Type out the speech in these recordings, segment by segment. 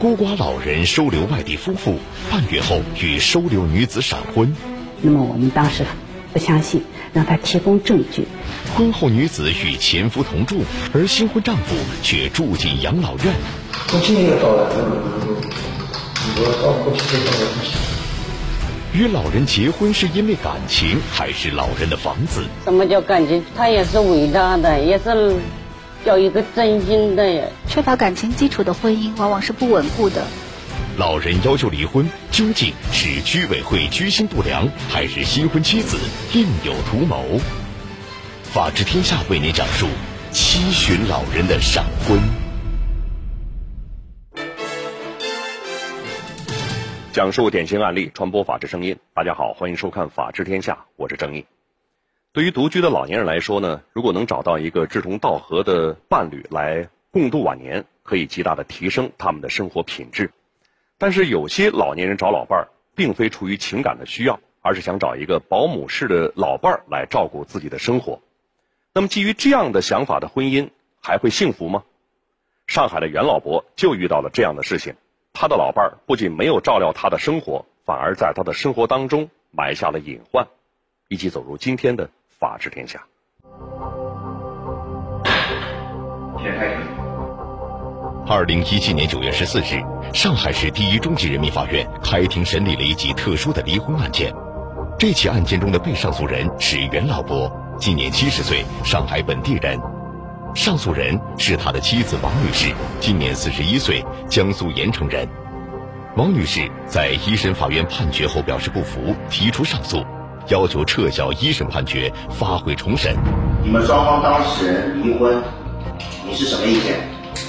孤寡老人收留外地夫妇，半月后与收留女子闪婚。那么我们当时不相信，让他提供证据。婚后女子与前夫同住，而新婚丈夫却住进养老院。与老人结婚是因为感情，还是老人的房子？什么叫感情？他也是伟大的，也是要一个真心的。缺乏感情基础的婚姻，往往是不稳固的。老人要求离婚，究竟是居委会居心不良，还是新婚妻子另有图谋？法治天下为您讲述七旬老人的闪婚。讲述典型案例，传播法治声音。大家好，欢迎收看《法治天下》，我是正义。对于独居的老年人来说呢，如果能找到一个志同道合的伴侣来共度晚年，可以极大的提升他们的生活品质。但是有些老年人找老伴儿，并非出于情感的需要，而是想找一个保姆式的老伴儿来照顾自己的生活。那么基于这样的想法的婚姻，还会幸福吗？上海的袁老伯就遇到了这样的事情。他的老伴儿不仅没有照料他的生活，反而在他的生活当中埋下了隐患。一起走入今天的法治天下。二零一七年九月十四日，上海市第一中级人民法院开庭审理了一起特殊的离婚案件。这起案件中的被上诉人是袁老伯，今年七十岁，上海本地人。上诉人是他的妻子王女士，今年四十一岁，江苏盐城人。王女士在一审法院判决后表示不服，提出上诉，要求撤销一审判决，发回重审。你们双方当事人离婚，你是什么意见？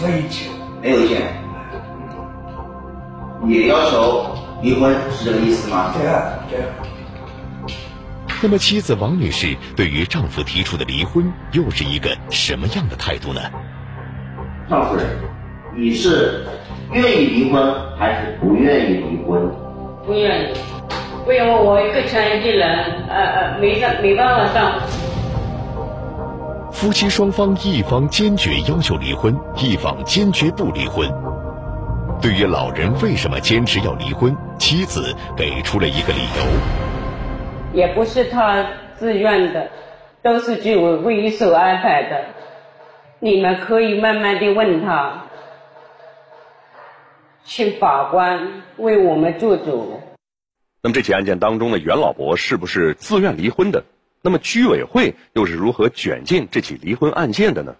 没意见，没有意见。也要求离婚，是这个意思吗？对啊，对啊。那么，妻子王女士对于丈夫提出的离婚，又是一个什么样的态度呢？丈夫人，你是愿意离婚还是不愿意离婚？不愿意，因为我一个残疾人，呃呃，没上没办法上。夫妻双方一方坚决要求离婚，一方坚决不离婚。对于老人为什么坚持要离婚，妻子给出了一个理由。也不是他自愿的，都是居委会一手安排的。你们可以慢慢的问他，请法官为我们做主。那么这起案件当中的袁老伯是不是自愿离婚的？那么居委会又是如何卷进这起离婚案件的呢？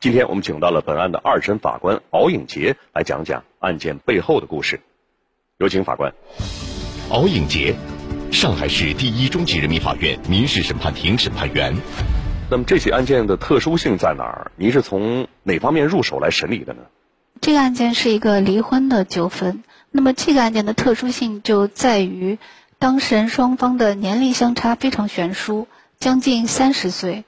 今天我们请到了本案的二审法官敖颖杰来讲讲案件背后的故事。有请法官。敖颖杰。上海市第一中级人民法院民事审判庭审判员。那么这起案件的特殊性在哪儿？您是从哪方面入手来审理的呢？这个案件是一个离婚的纠纷。那么这个案件的特殊性就在于，当事人双方的年龄相差非常悬殊，将近三十岁。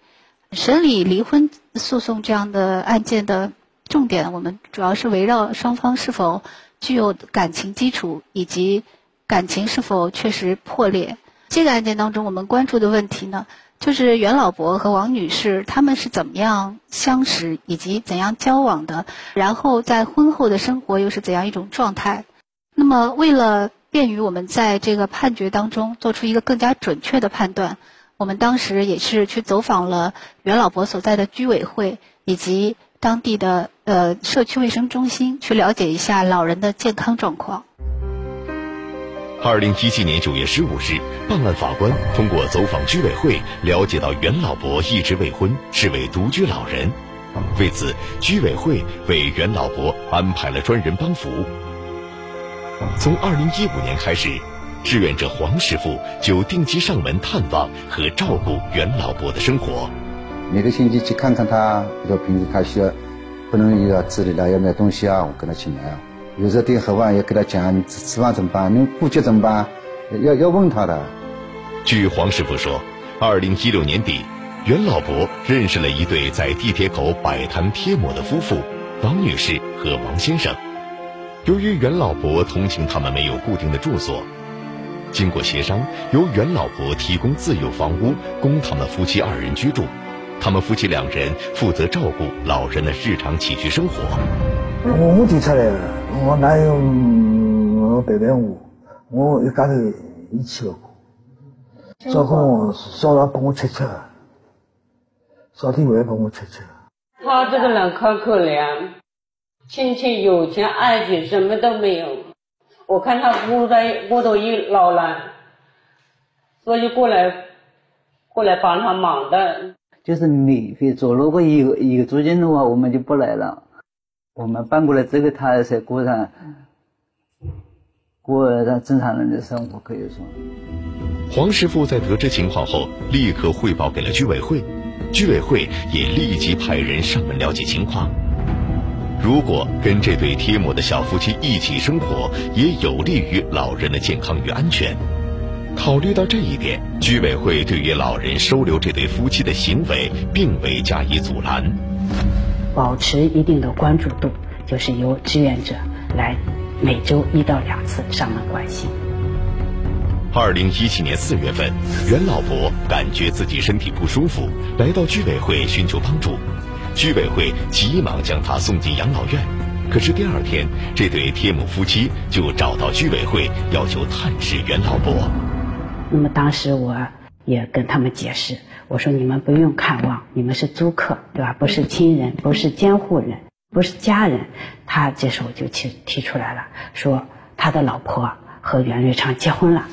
审理离婚诉讼这样的案件的重点，我们主要是围绕双方是否具有感情基础以及。感情是否确实破裂？这个案件当中，我们关注的问题呢，就是袁老伯和王女士他们是怎么样相识，以及怎样交往的，然后在婚后的生活又是怎样一种状态。那么，为了便于我们在这个判决当中做出一个更加准确的判断，我们当时也是去走访了袁老伯所在的居委会以及当地的呃社区卫生中心，去了解一下老人的健康状况。二零一七年九月十五日，办案法官通过走访居委会，了解到袁老伯一直未婚，是位独居老人。为此，居委会为袁老伯安排了专人帮扶。从二零一五年开始，志愿者黄师傅就定期上门探望和照顾袁老伯的生活。每个星期去看看他，比如平时他需要不能要自理了，要买东西啊，我跟他去买啊。有时候订盒饭也给他讲，吃吃饭怎么办？你过节怎么办？要要问他的。据黄师傅说，二零一六年底，袁老伯认识了一对在地铁口摆摊贴膜的夫妇，王女士和王先生。由于袁老伯同情他们没有固定的住所，经过协商，由袁老伯提供自有房屋供他们夫妻二人居住，他们夫妻两人负责照顾老人的日常起居生活。我们提出来了。我哪有我陪陪我，我一家头一起过。早饭我烧了帮我吃吃，烧点饭帮我吃吃。他这个人可可怜，亲戚、友情、爱情什么都没有。我看他孤单孤独一老人，所以过来过来帮他忙的。就是免费做，如果有有租金的话，我们就不来了。我们搬过来之后，他才过上过上正常人的生活，可以说。黄师傅在得知情况后，立刻汇报给了居委会，居委会也立即派人上门了解情况。如果跟这对贴膜的小夫妻一起生活，也有利于老人的健康与安全。考虑到这一点，居委会对于老人收留这对夫妻的行为，并未加以阻拦。保持一定的关注度，就是由志愿者来每周一到两次上门关心。二零一七年四月份，袁老伯感觉自己身体不舒服，来到居委会寻求帮助，居委会急忙将他送进养老院。可是第二天，这对贴母夫妻就找到居委会，要求探视袁老伯。那么当时我也跟他们解释，我说你们不用看望，你们是租客，对吧？不是亲人，不是监护人，不是家人。他这时候就提提出来了，说他的老婆和袁瑞昌结婚了。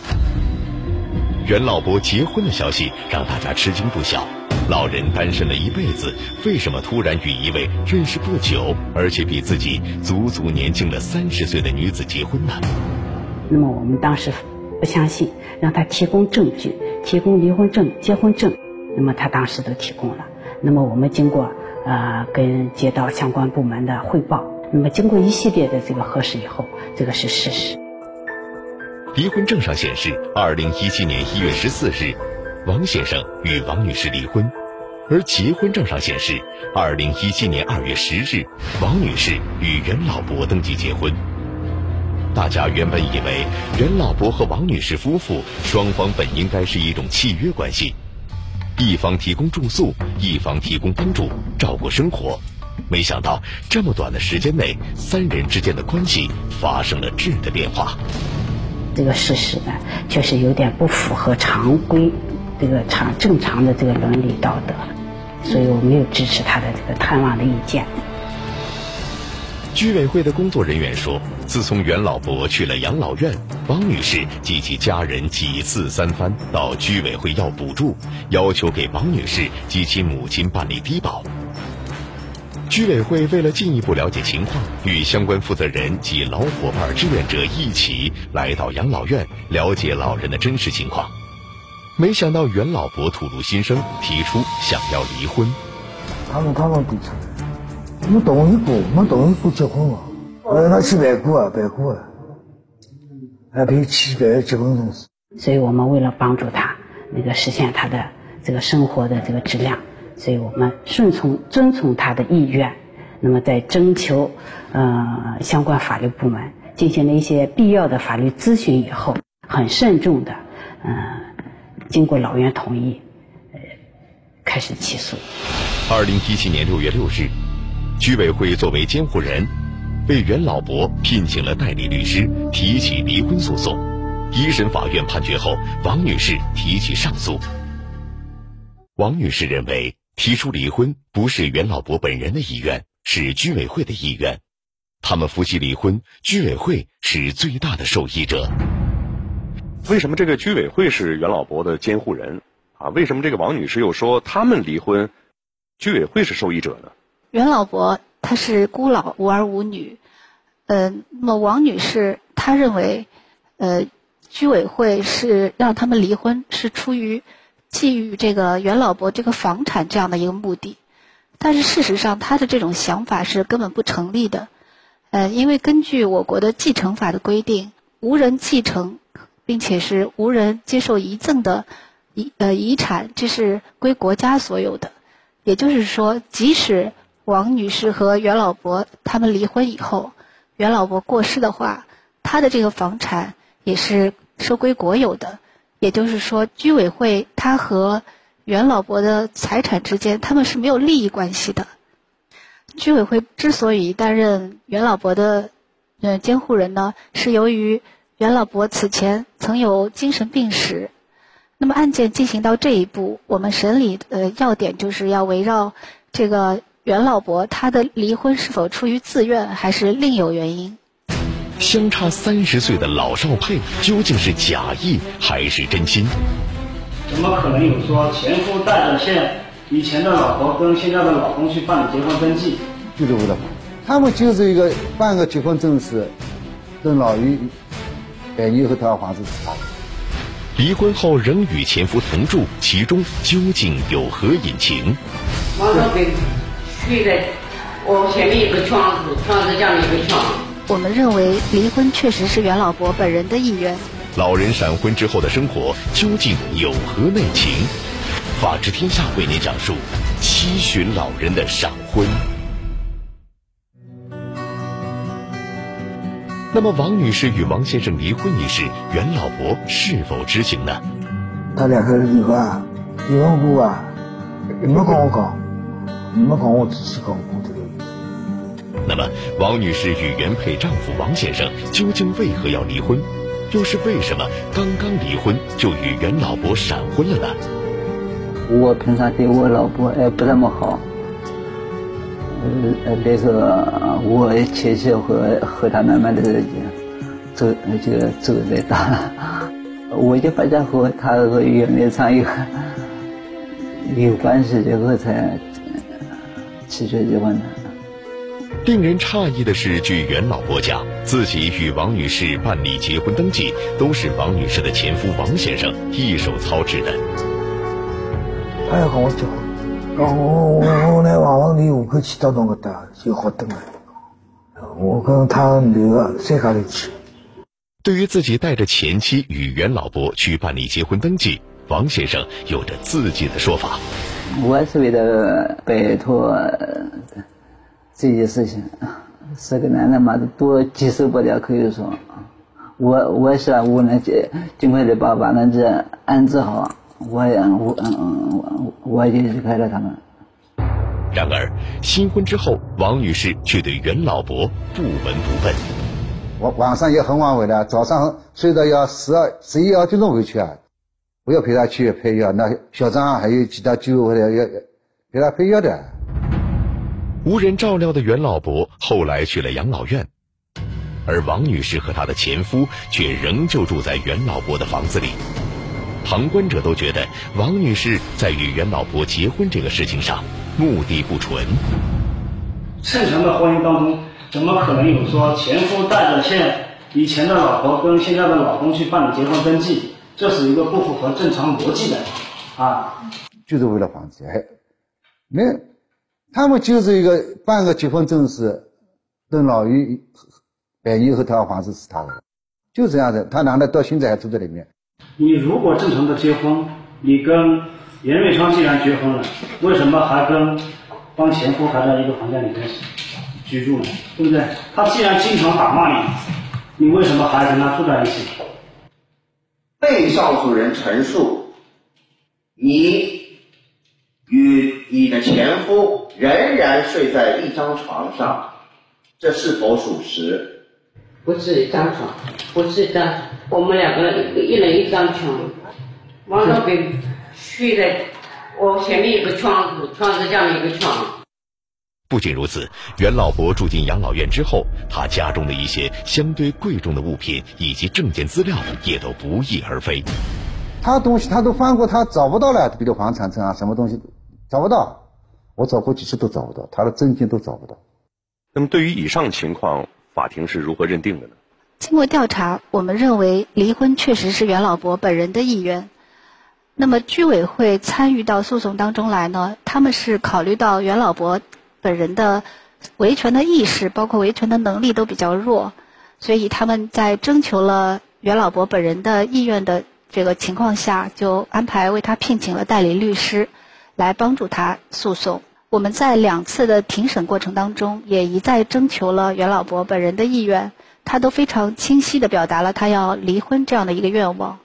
袁老伯结婚的消息让大家吃惊不小。老人单身了一辈子，为什么突然与一位认识不久，而且比自己足足年轻了三十岁的女子结婚呢？那么我们当时。不相信，让他提供证据，提供离婚证、结婚证。那么他当时都提供了。那么我们经过呃跟街道相关部门的汇报，那么经过一系列的这个核实以后，这个是事实。离婚证上显示，二零一七年一月十四日，王先生与王女士离婚；而结婚证上显示，二零一七年二月十日，王女士与袁老伯登记结婚。大家原本以为袁老伯和王女士夫妇双方本应该是一种契约关系，一方提供住宿，一方提供帮助照顾生活。没想到这么短的时间内，三人之间的关系发生了质的变化。这个事实呢，确实有点不符合常规，这个常正常的这个伦理道德，所以我没有支持他的这个探望的意见。居委会的工作人员说，自从袁老伯去了养老院，王女士及其家人几次三番到居委会要补助，要求给王女士及其母亲办理低保。居委会为了进一步了解情况，与相关负责人及老伙伴志愿者一起来到养老院了解老人的真实情况。没想到袁老伯吐露心声，提出想要离婚。他们他们不成。我同意过，我同意过结婚啊，让他去办过啊，办过啊，还陪去办结婚证所以我们为了帮助他，那个实现他的这个生活的这个质量，所以我们顺从遵从他的意愿，那么在征求呃相关法律部门进行了一些必要的法律咨询以后，很慎重的嗯，经过老袁同意，呃，开始起诉。二零一七年六月六日。居委会作为监护人，为袁老伯聘请了代理律师，提起离婚诉讼。一审法院判决后，王女士提起上诉。王女士认为，提出离婚不是袁老伯本人的意愿，是居委会的意愿。他们夫妻离婚，居委会是最大的受益者。为什么这个居委会是袁老伯的监护人？啊，为什么这个王女士又说他们离婚，居委会是受益者呢？袁老伯他是孤老无儿无女，呃，那么王女士她认为，呃，居委会是让他们离婚是出于觊觎这个袁老伯这个房产这样的一个目的，但是事实上她的这种想法是根本不成立的，呃，因为根据我国的继承法的规定，无人继承并且是无人接受遗赠的遗呃遗产，这是归国家所有的，也就是说，即使王女士和袁老伯他们离婚以后，袁老伯过世的话，他的这个房产也是收归国有的。也就是说，居委会他和袁老伯的财产之间，他们是没有利益关系的。居委会之所以担任袁老伯的呃监护人呢，是由于袁老伯此前曾有精神病史。那么案件进行到这一步，我们审理的要点就是要围绕这个袁老伯他的离婚是否出于自愿，还是另有原因。相差三十岁的老少配究竟是假意还是真心？怎么可能有说前夫带着现以前的老婆跟现在的老公去办理结婚登记？就是为了他们就是一个办个结婚证是跟老于百年和套房子是他。离婚后仍与前夫同住，其中究竟有何隐情？睡在我前面有个窗子，窗子下面有个窗。我们认为离婚确实是袁老伯本人的意愿。老人闪婚之后的生活究竟有何内情？法治天下为您讲述七旬老人的闪婚。那么，王女士与王先生离婚一事，袁老伯是否知情呢？他两个人离婚，离婚过啊，你们跟我讲，你们跟我自己讲，我这个。那么，王女士与原配丈夫王先生究竟为何要离婚？又是为什么刚刚离婚就与袁老伯闪婚了呢？我平常对我老婆也不那么好。呃，那个我妻子和和他慢慢的走，这个走在大，我就发现和他和袁立昌有有关系，然后才起决离婚的。令人诧异的是，据袁老伯讲，自己与王女士办理结婚登记都是王女士的前夫王先生一手操持的。他要跟我讲。我我我来王王里户口迁到侬搿搭就好等了。我跟他留个三家头去。对于自己带着前妻与袁老伯去办理结婚登记，王先生有着自己的说法。我是为了摆脱这件事情，是个男的嘛，多接受不了，可以说，我我希望我能尽尽快的把把那这安置好。我也我嗯我我也离开了他们。然而新婚之后，王女士却对袁老伯不闻不问。我晚上也很晚回来，早上睡到要十二十一二点钟回去啊。我要陪他去配药，那小张还有其他居委会的要给他配药的。无人照料的袁老伯后来去了养老院，而王女士和她的前夫却仍旧住在袁老伯的房子里。旁观者都觉得王女士在与袁老伯结婚这个事情上目的不纯。正常的婚姻当中，怎么可能有说前夫带着现以前的老婆跟现在的老公去办理结婚登记？这是一个不符合正常逻辑的啊！就是为了房子，哎，没，他们就是一个办个结婚证是邓老于百年后套房子是他的，就这样的，他男的到现在还住在里面。你如果正常的结婚，你跟严瑞昌既然结婚了，为什么还跟帮前夫还在一个房间里面居住呢？对不对？他既然经常打骂你，你为什么还跟他住在一起？被上诉人陈述，你与你的前夫仍然睡在一张床上，这是否属实？不是一张床，不是一张。我们两个人一人一张床，王老兵睡在我前面有个窗子，窗子下面有个床。不仅如此，袁老伯住进养老院之后，他家中的一些相对贵重的物品以及证件资料也都不翼而飞。他东西他都翻过，他找不到了，比如房产证啊，什么东西找不到。我找过几次都找不到，他的证件都找不到。那么，对于以上情况，法庭是如何认定的呢？经过调查，我们认为离婚确实是袁老伯本人的意愿。那么居委会参与到诉讼当中来呢？他们是考虑到袁老伯本人的维权的意识，包括维权的能力都比较弱，所以他们在征求了袁老伯本人的意愿的这个情况下，就安排为他聘请了代理律师，来帮助他诉讼。我们在两次的庭审过程当中，也一再征求了袁老伯本人的意愿。他都非常清晰地表达了他要离婚这样的一个愿望。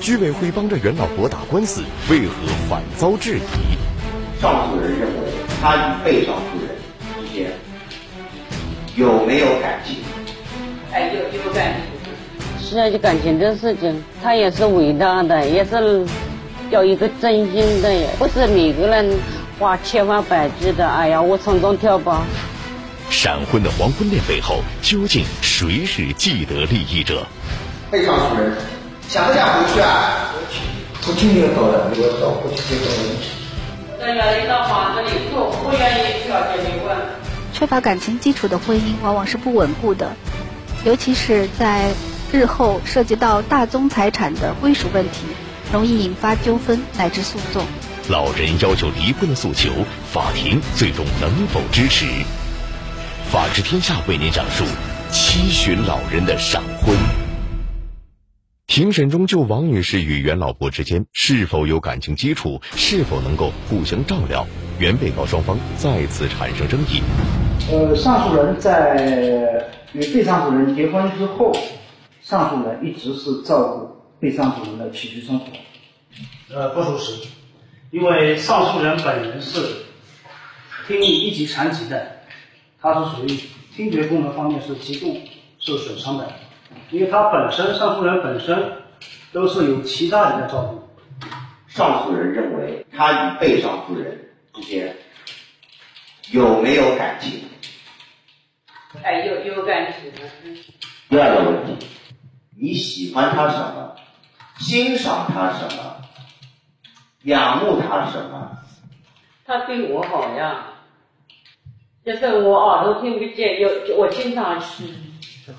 居委会帮着袁老伯打官司，为何反遭质疑？上诉人认为，他与被上诉人之间有没有感情，哎，有有感情。是啊，就感情这事情，他也是伟大的，也是要一个真心的，不是每个人花千方百计的。哎呀，我从中挑吧。闪婚的黄昏恋背后，究竟谁是既得利益者？被上诉人想不想回去啊？父亲也到了，我到过去接到问题。在原来的房子里住，不愿意调解离婚。缺乏感情基础的婚姻往往是不稳固的，尤其是在日后涉及到大宗财产的归属问题，容易引发纠纷乃至诉讼。老人要求离婚的诉求，法庭最终能否支持？法治天下为您讲述七旬老人的闪婚。庭审中，就王女士与袁老伯之间是否有感情基础，是否能够互相照料，原被告双方再次产生争议。呃，上诉人在与被上诉人结婚之后，上诉人一直是照顾被上诉人的起居生活。呃，不属实，因为上诉人本人是听力一级残疾的。他是属于听觉功能方面是极度受损伤的，因为他本身上诉人本身都是有其他人在照顾。上诉人认为他与被上诉人之间有没有感情？哎，有有感情。第二个问题，你喜欢他什么？欣赏他什么？仰慕他什么？他对我好呀。就是我耳朵听不见，有我经常是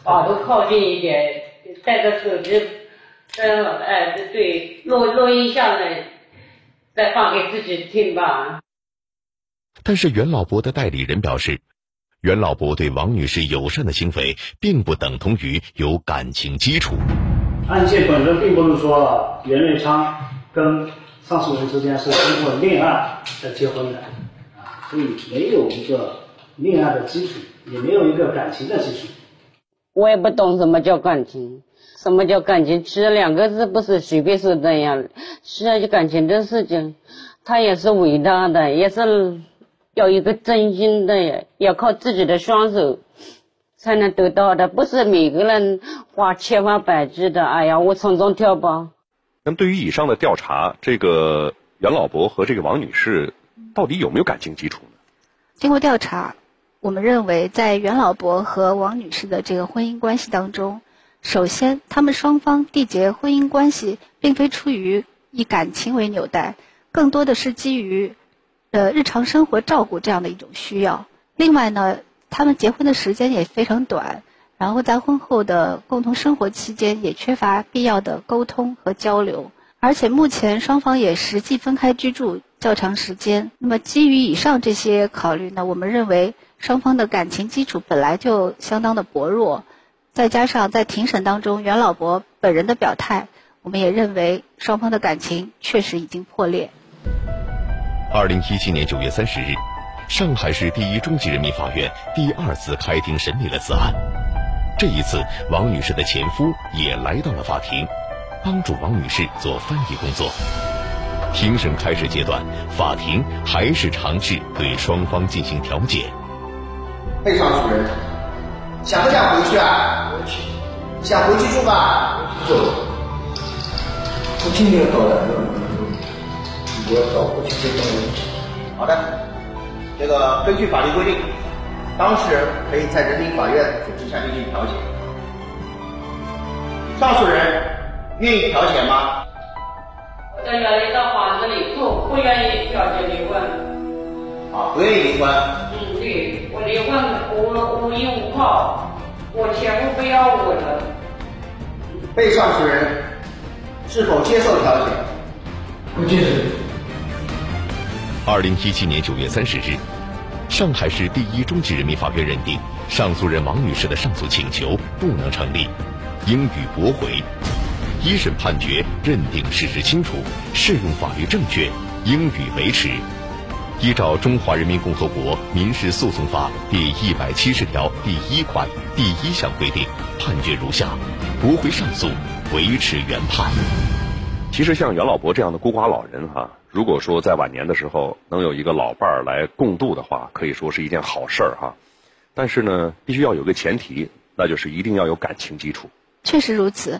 耳朵靠近一点，带着手机，嗯，哎，对，录录音下来，再放给自己听吧。但是袁老伯的代理人表示，袁老伯对王女士友善的行为，并不等同于有感情基础。案件本身并不是说袁瑞昌跟上诉人之间是通过恋爱才结婚的，啊，所以没有一个。恋爱的基础也没有一个感情的基础，我也不懂什么叫感情，什么叫感情？其实两个字不是随便说的呀。是啊，就感情的事情，它也是伟大的，也是要一个真心的，要靠自己的双手才能得到的，不是每个人花千方百计的。哎呀，我从中挑吧。那么，对于以上的调查，这个袁老伯和这个王女士到底有没有感情基础呢？经过调查。我们认为，在袁老伯和王女士的这个婚姻关系当中，首先，他们双方缔结婚姻关系，并非出于以感情为纽带，更多的是基于，呃，日常生活照顾这样的一种需要。另外呢，他们结婚的时间也非常短，然后在婚后的共同生活期间，也缺乏必要的沟通和交流，而且目前双方也实际分开居住较长时间。那么，基于以上这些考虑呢，我们认为。双方的感情基础本来就相当的薄弱，再加上在庭审当中袁老伯本人的表态，我们也认为双方的感情确实已经破裂。二零一七年九月三十日，上海市第一中级人民法院第二次开庭审理了此案。这一次，王女士的前夫也来到了法庭，帮助王女士做翻译工作。庭审开始阶段，法庭还是尝试对双方进行调解。被上诉人想不想回去啊？想回去住吧。走。我今天到了，我到过去接好的，这个根据法律规定，当事人可以在人民法院组织下进行调解。上诉人愿意调解吗？我在原来的房子里住，不愿意调解离婚。啊，不愿意离婚。嗯，对。我离婚，我无依无靠，我前夫不要我了。被上诉人是否接受调解？不接受。二零一七年九月三十日，上海市第一中级人民法院认定上诉人王女士的上诉请求不能成立，应予驳回。一审判决认定事实清楚，适用法律正确，应予维持。依照《中华人民共和国民事诉讼法》第一百七十条第一款第一项规定，判决如下：驳回上诉，维持原判。其实像袁老伯这样的孤寡老人哈，如果说在晚年的时候能有一个老伴儿来共度的话，可以说是一件好事儿哈。但是呢，必须要有个前提，那就是一定要有感情基础。确实如此，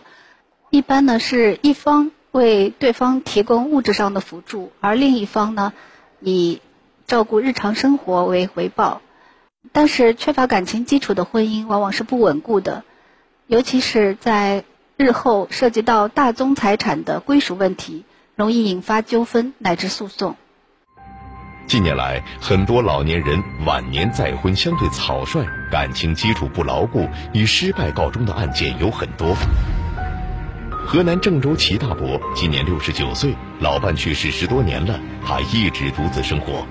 一般呢是一方为对方提供物质上的辅助，而另一方呢以照顾日常生活为回报。但是缺乏感情基础的婚姻往往是不稳固的，尤其是在日后涉及到大宗财产的归属问题，容易引发纠纷乃至诉讼。近年来，很多老年人晚年再婚相对草率，感情基础不牢固，以失败告终的案件有很多。河南郑州齐大伯今年六十九岁，老伴去世十多年了，他一直独自生活。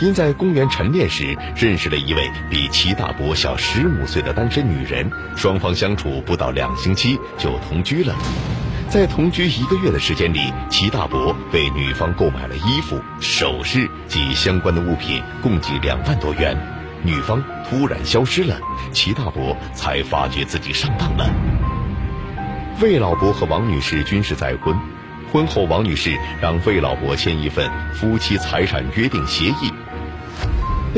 因在公园晨练时认识了一位比齐大伯小十五岁的单身女人，双方相处不到两星期就同居了。在同居一个月的时间里，齐大伯为女方购买了衣服、首饰及相关的物品，共计两万多元。女方突然消失了，齐大伯才发觉自己上当了。魏老伯和王女士均是再婚，婚后王女士让魏老伯签一份夫妻财产约定协议，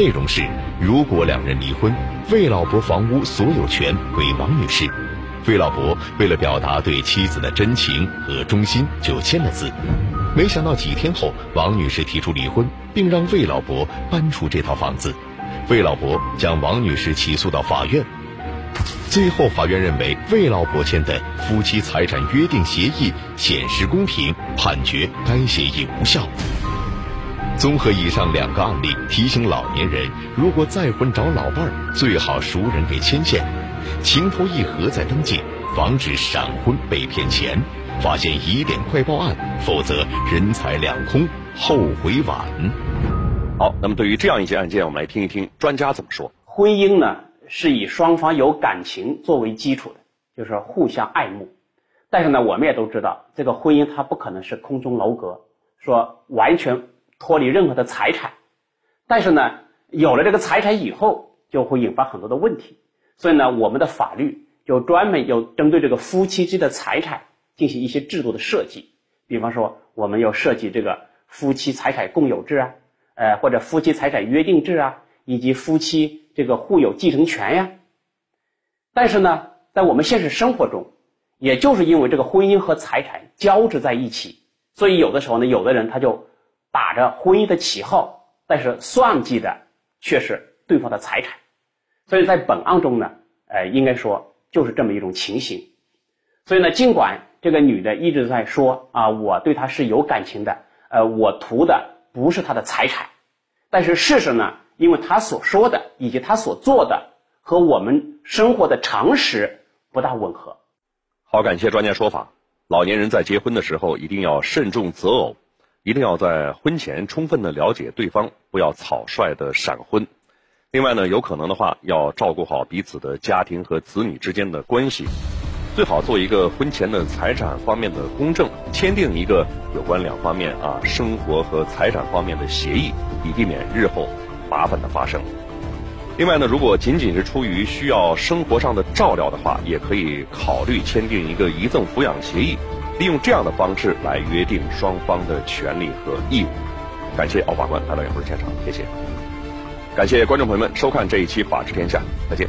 内容是如果两人离婚，魏老伯房屋所有权归王女士。魏老伯为了表达对妻子的真情和忠心，就签了字。没想到几天后，王女士提出离婚，并让魏老伯搬出这套房子。魏老伯将王女士起诉到法院。最后，法院认为魏老伯签的夫妻财产约定协议显示公平，判决该协议无效。综合以上两个案例，提醒老年人，如果再婚找老伴儿，最好熟人给牵线。情投意合再登记，防止闪婚被骗钱。发现疑点快报案，否则人财两空，后悔晚。好，那么对于这样一些案件，我们来听一听专家怎么说。婚姻呢，是以双方有感情作为基础的，就是互相爱慕。但是呢，我们也都知道，这个婚姻它不可能是空中楼阁，说完全脱离任何的财产。但是呢，有了这个财产以后，就会引发很多的问题。所以呢，我们的法律就专门有针对这个夫妻之间的财产进行一些制度的设计。比方说，我们要设计这个夫妻财产共有制啊，呃，或者夫妻财产约定制啊，以及夫妻这个互有继承权呀。但是呢，在我们现实生活中，也就是因为这个婚姻和财产交织在一起，所以有的时候呢，有的人他就打着婚姻的旗号，但是算计的却是对方的财产。所以在本案中呢，呃，应该说就是这么一种情形。所以呢，尽管这个女的一直在说啊，我对他是有感情的，呃，我图的不是他的财产，但是事实呢，因为她所说的以及她所做的和我们生活的常识不大吻合。好，感谢专家说法。老年人在结婚的时候一定要慎重择偶，一定要在婚前充分的了解对方，不要草率的闪婚。另外呢，有可能的话，要照顾好彼此的家庭和子女之间的关系，最好做一个婚前的财产方面的公证，签订一个有关两方面啊生活和财产方面的协议，以避免日后麻烦的发生。另外呢，如果仅仅是出于需要生活上的照料的话，也可以考虑签订一个遗赠抚养协议，利用这样的方式来约定双方的权利和义务。感谢奥法官来到演播现场，谢谢。感谢观众朋友们收看这一期《法治天下》，再见。